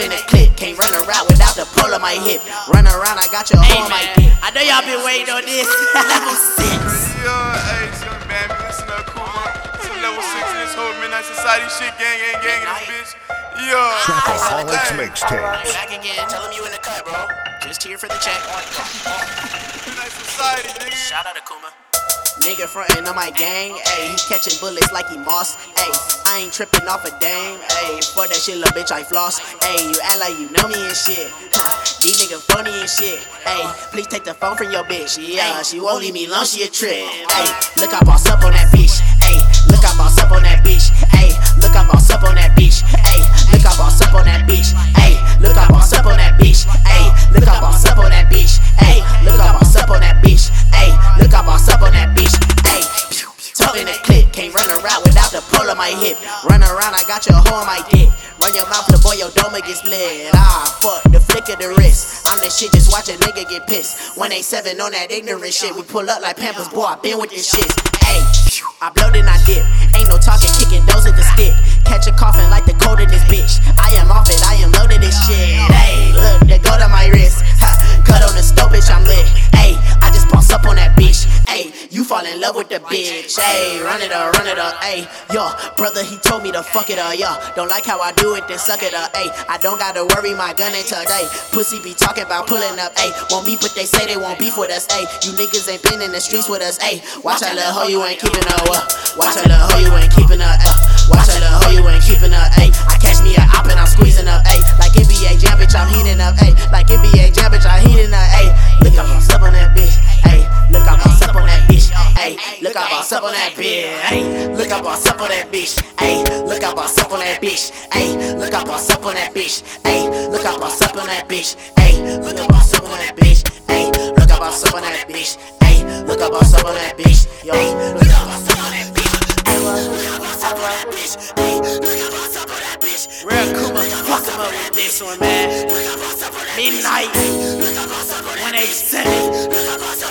Talking the clip, can't run around without the pull of my hip. Run around, I got your Hey on my dick. I know y'all been waiting on this. Level six. Yo, hey, young man, listen up, Kuma. Some level six in this whole midnight society shit, gang, gang, gang, in this bitch. Yo, Trapaholics hey, mixtapes. Back again, tell him you in the cut, bro. Just here for the check. midnight society, nigga. Shout out to Kuma. Nigga frontin' on my gang, ayy. He catching bullets like he moss, ayy. I ain't tripping off a dame, ayy. For that shit, little bitch, I floss, ayy. You act like you know me and shit, huh? These niggas funny and shit, ayy. Please take the phone from your bitch, yeah. She won't leave me alone, she a trip, ayy. Look, I boss up on that bitch, ayy. Look, I boss up on that bitch, ayy. Look, I boss up on that bitch, ayy. Look, I boss up on that bitch, ayy. Look, I boss up on that bitch, ayy. Look, I boss up on that bitch, ayy. Look, I boss up on that bitch, ayy. Look, I boss up on that bitch, ayy. Talking that can't run around without the pull of my hip. Run around, I got your hoe on my dick. Run your mouth, the boy, your dome get split. Ah, fuck, the flick of the wrist. I'm the shit, just watch a nigga get pissed. 187 on that ignorant shit. We pull up like Pampers, boy, I been with this shit. Ayy, I blowed and I dip. Ain't no talking, kicking those at the stick. Catch a coffin like the cold in this bitch. I am off it, I am loaded this shit. Ayy, look, the gold on my wrist. Ha, cut on the stove, bitch, I'm lit. Ayy, I just boss up on that bitch. Fall in love with the bitch. Ayy, run it up, run it up. Ayy, yo, brother, he told me to fuck it up. Yo, don't like how I do it, then suck it up. Ayy, I don't gotta worry, my gun ain't today. Pussy be talking about pulling up. Ayy, won't beef, but they say they won't beef with us. Ayy, you niggas ain't been in the streets with us. Ayy, watch that little hoe, you ain't keeping up. Uh, watch that little hoe, you ain't keeping up. Uh, watch that little hoe, you ain't keeping up. Ayy, I catch me a op and I'm squeezing up. Ayy, like NBA jam, bitch, I'm heating up. Ayy, like NBA jam, bitch, I'm heating up. Ayy, look, Ayy, look, I'm up on that bitch. Ayy, look, I'm up on that bitch. Ayy, look, I'm up on that bitch. Ayy, look, I'm up on that bitch. Ayy, look, I'm up on that bitch. Ayy, look, I'm up on that bitch. Ayy, look, I'm up on that bitch. Ayy, look, I'm up on that bitch. Yo, look, I'm up on that bitch. Ayy, look, I'm up on that bitch. Ayy, look, I'm up on that bitch. Real Kuma, fuck him up with this one, man. Midnight, 187.